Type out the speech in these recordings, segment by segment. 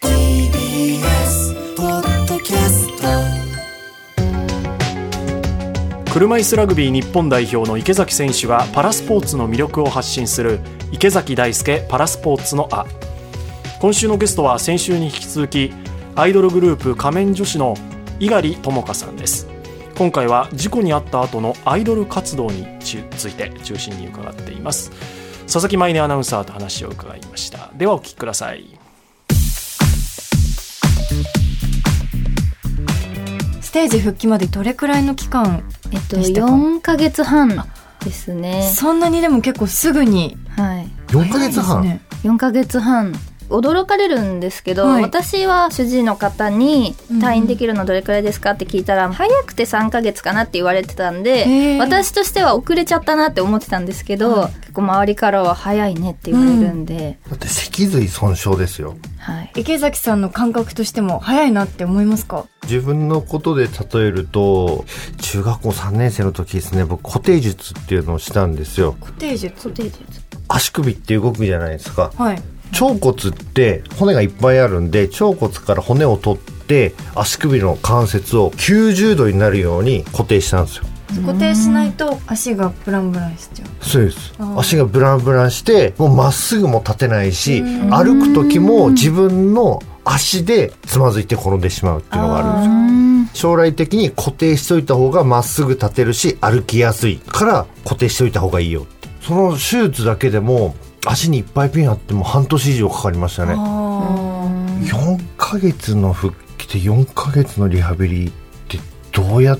TBS ポッドキャスト。車椅子ラグビー日本代表の池崎選手がパラスポーツの魅力を発信する池崎大輔パラスポーツのあ今週のゲストは先週に引き続きアイドルグループ仮面女子の猪狩智香さんです。今回は事故に遭った後のアイドル活動について中心に伺っています。佐々木舞音アナウンサーと話を伺いました。ではお聞きください。ステージ復帰までどれくらいの期間えっと、でしたか？4ヶ月半ですね。そんなにでも結構すぐにはい。4ヶ月半、ね4ヶ月半。驚かれるんですけど、はい。私は主治医の方に退院できるのどれくらいですかって聞いたら、早くて3ヶ月かなって言われてたんで、私としては遅れちゃったなって思ってたんですけど、結構周りからは早いねって言われるんで、だって脊髄損傷ですよ。はい。池崎さんの感覚としても早いなって思いますか？自分のことで例えると中学校3年生の時ですね僕固定術っていうのをしたんですよ。固定術。固定術。足首って動くじゃないですか。はい腸骨って骨がいっぱいあるんで腸骨から骨を取って足首の関節を90度になるように固定したんですよ。固定しないと足がブランブランしちゃう。そうです。足がブランブランしてもうまっすぐも立てないし歩く時も自分の足でつまずいて転んでしまうっていうのがあるんですよ。うん。将来的に固定しといた方がまっすぐ立てるし歩きやすいから固定しといた方がいいよその手術だけでも足にいっぱいピンあっても半年以上かかりましたね。あ4ヶ月の復帰で4ヶ月のリハビリってどうやっ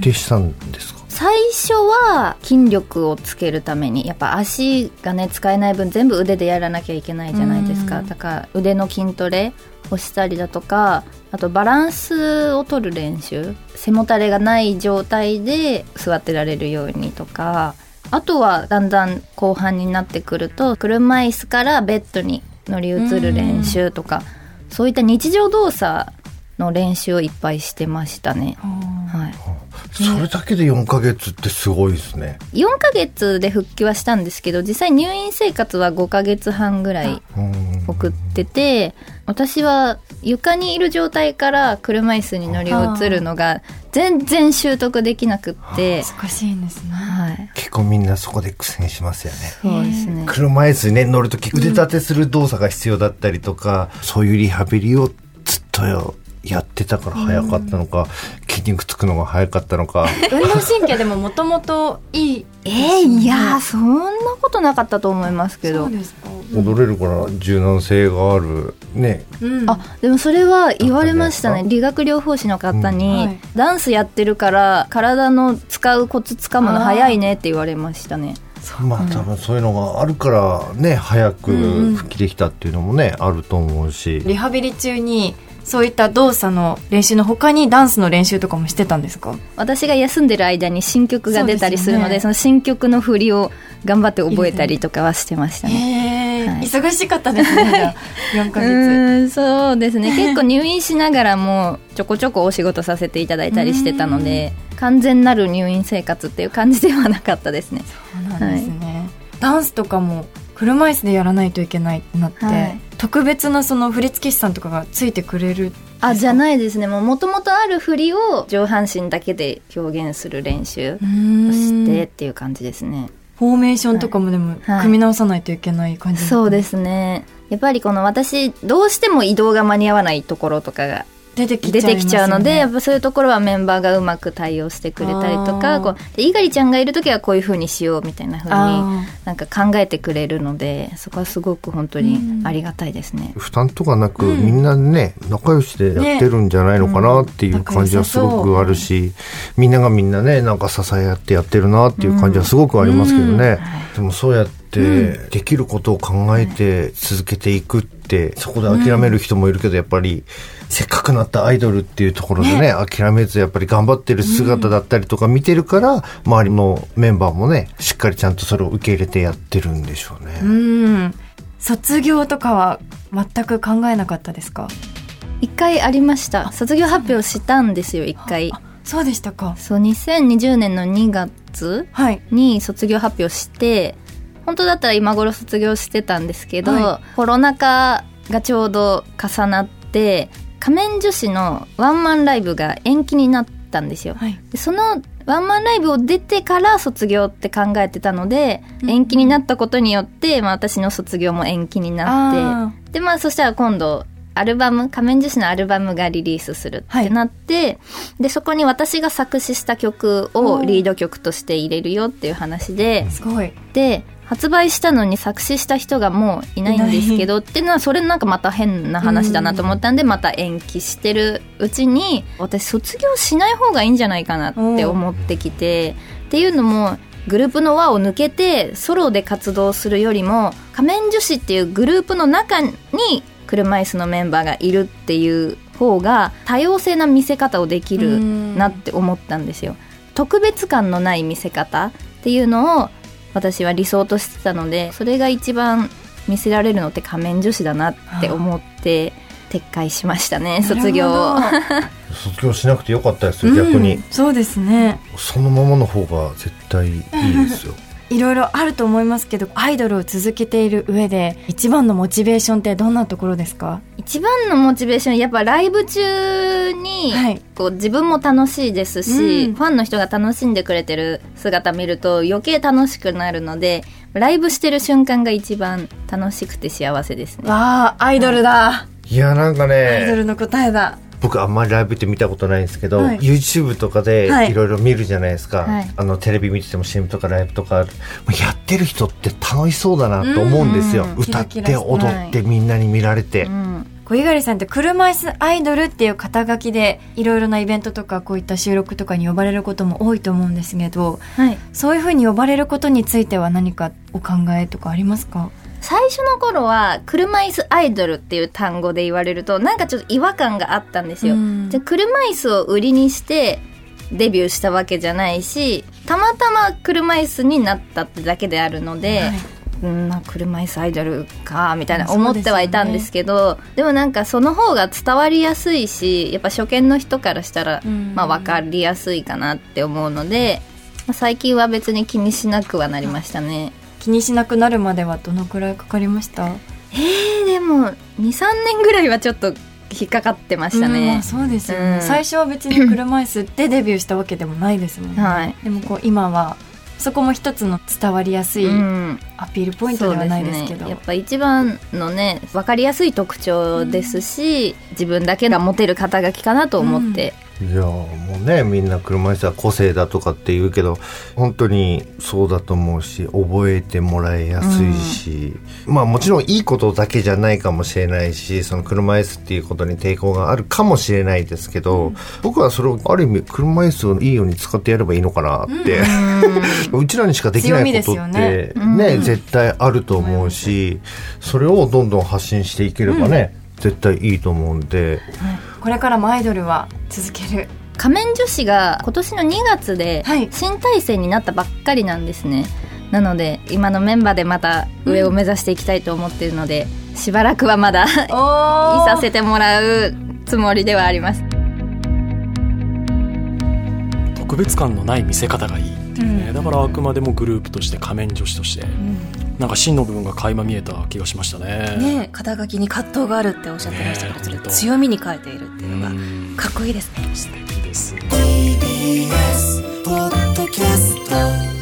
てしたんですか、最初は筋力をつけるためにやっぱ足がね使えない分全部腕でやらなきゃいけないじゃないですか。うん。だから腕の筋トレをしたりだとかあとバランスを取る練習。背もたれがない状態で座ってられるようにとかあとはだんだん後半になってくると車椅子からベッドに乗り移る練習とかそういった日常動作の練習をいっぱいしてましたね。はいそれだけで4ヶ月ってすごいですね。4ヶ月で復帰はしたんですけど実際入院生活は5ヶ月半ぐらいうん。送ってて私は床にいる状態から車椅子に乗り移るのが全然習得できなくって。難しいんですね。はい。結構みんなそこで苦戦しますよね。そうですね。車椅子にね乗るとき腕立てする動作が必要だったりとか、そういうリハビリをずっとよやってたから早かったのか、筋肉つくのが早かったのか。運動神経でももともといい。えー、いやーそんなことなかったと思いますけど。そうですか。踊れるから柔軟性がある。ね。うん。あでもそれは言われましたね。理学療法士の方に、うん。はい。ダンスやってるから体の使うコツつかむの早いねって言われましたね。まあ多分そういうのがあるからね早くうん復帰できたっていうのもねあると思うし。リハビリ中にそういった動作の練習の他にダンスの練習とかもしてたんですか？私が休んでる間に新曲が出たりするのでそその新曲の振りを頑張って覚えたりとかはしてましたね。はい。忙しかったですねじゃあ 4ヶう月そうですね。結構入院しながらもちょこちょこお仕事させていただいたりしてたので完全なる入院生活っていう感じではなかったですね。そうなんですね、ダンスとかも車椅子でやらないといけないってなって、はい特別なその振付師さんとかがついてくれるあじゃないですね。もともとある振りを上半身だけで表現する練習をしてっていう感じですね。フォーメーションとかもでもはい。組み直さないといけない感じそうですすね。やっぱりこの私どうしても移動が間に合わないところとかが出てきちゃ出てきちゃうので、やっぱぱそういうところはメンバーがうまく対応してくれたりとかこうで猪狩ちゃんがいる時はこういう風にしようみたいな風にあなんか考えてくれるのでそこはすごく本当にありがたいですね。負担とかなく、みんなね仲良しでやってるんじゃないのかなっていう感じはすごくあるし、みんながみんなねなんか支え合ってやってるなっていう感じはすごくありますけどね、でもそうやってできることを考えて続けていくっって、そこで諦める人もいるけど、やっぱり、せっかくなったアイドルっていうところでね、諦めずやっぱり頑張ってる姿だったりとか見てるから、周りのメンバーもね、しっかりちゃんとそれを受け入れてやってるんでしょうね。うん。卒業とかは全く考えなかったですか？一回ありました。卒業発表したんですよ一回。あそうでしたか。そう2020年の2月はい。に卒業発表して本当だったら今頃卒業してたんですけど、はコロナ禍がちょうど重なって仮面女子のワンマンライブが延期になったんですよ。はい。でそのワンマンライブを出てから卒業って考えてたので、うん。延期になったことによって、まあ、私の卒業も延期になって。あでまあそしたら今度アルバム仮面女子のアルバムがリリースするってなって、でそこに私が作詞した曲をリード曲として入れるよっていう話でー、すごい。で発売したのに作詞した人がもういないんですけどっていうのはそれなんかまた変な話だなと思ったんでまた延期してるうちに私卒業しない方がいいんじゃないかなって思ってきてっていうのもグループの輪を抜けてソロで活動するよりも仮面女子っていうグループの中に車椅子のメンバーがいるっていう方が多様性な見せ方をできるなって思ったんですよ。特別感のない見せ方っていうのを私は理想としてたのでそれが一番見せられるのって仮面女子だなって思って撤回しましたね卒業 卒業しなくてよかったですよ、逆にうん。そうですねそのままの方が絶対いいですよ。いろいろあると思いますけどアイドルを続けている上で一番のモチベーションってどんなところですか？一番のモチベーションやっぱライブ中に、はい。こう自分も楽しいですし、うん。ファンの人が楽しんでくれてる姿見ると余計楽しくなるのでライブしてる瞬間が一番楽しくて幸せですね。わあアイドルだ、い。や、なんかアイドね、ルの答えだ僕あんまりライブって見たことないんですけど、はい。YouTube とかではい。いろいろ見るじゃないですか、はい。あのテレビ見てても CM とかライブとかやってる人って楽しそうだなと思うんですよ、うん。歌っキラキラしてて踊ってみんなに見られて、うん。小猪狩さんって車椅子アイドルっていう肩書きでいろいろなイベントとかこういった収録とかに呼ばれることも多いと思うんですけどはい、そういうふうに呼ばれることについては何かお考えとかありますか？最初の頃は車椅子アイドルっていう単語で言われるとなんかちょっと違和感があったんですよ。うんじゃあ車椅子を売りにしてデビューしたわけじゃないしたまたま車椅子になったってだけであるので、はいうんまあ車椅子アイドルかみたいな思ってはいたんですけどでもなんかその方が伝わりやすいしやっぱ初見の人からしたら、うんまあ、分かりやすいかなって思うので、まあ最近は別に気にしなくはなりましたね。気にしなくなるまではどのくらいかかりました？えーでも23年ぐらいはちょっと引っかかってましたうん。そうですよね、うん。最初は別に車椅子でデビューしたわけでもないですもんね、はい。でもこう今はそこも一つの伝わりやすいうん。アピールポイントではないですけど、ね、やっぱ一番のね分かりやすい特徴ですし、自分だけが持てる肩書きかなと思って、いやもうねみんな車椅子は個性だとかって言うけど本当にそうだと思うし覚えてもらいやすいし、まあもちろんいいことだけじゃないかもしれないしその車椅子っていうことに抵抗があるかもしれないですけど、僕はそれをある意味車椅子をいいように使ってやればいいのかなって、う ちらにしかできないことってね。うん。絶対あると思うしそれをどんどん発信していければね、絶対いいと思うんで。これからもアイドルは続ける。仮面女子が今年の2月ではい。新体制になったばっかりなんですね、なので今のメンバーでまた上を目指していきたいと思っているので、しばらくはまだいおさせてもらうつもりではあります。特別感のない見せ方がいいっていうね、うん。だからあくまでもグループとして仮面女子として、なんか真の部分が垣間見えた気がしましたね。ね肩書きに葛藤があるっておっしゃってましたけど、ねそれ強みに変えているっていうのがうん。かっこいいですね。素敵です。ね TBS ポッドキャスト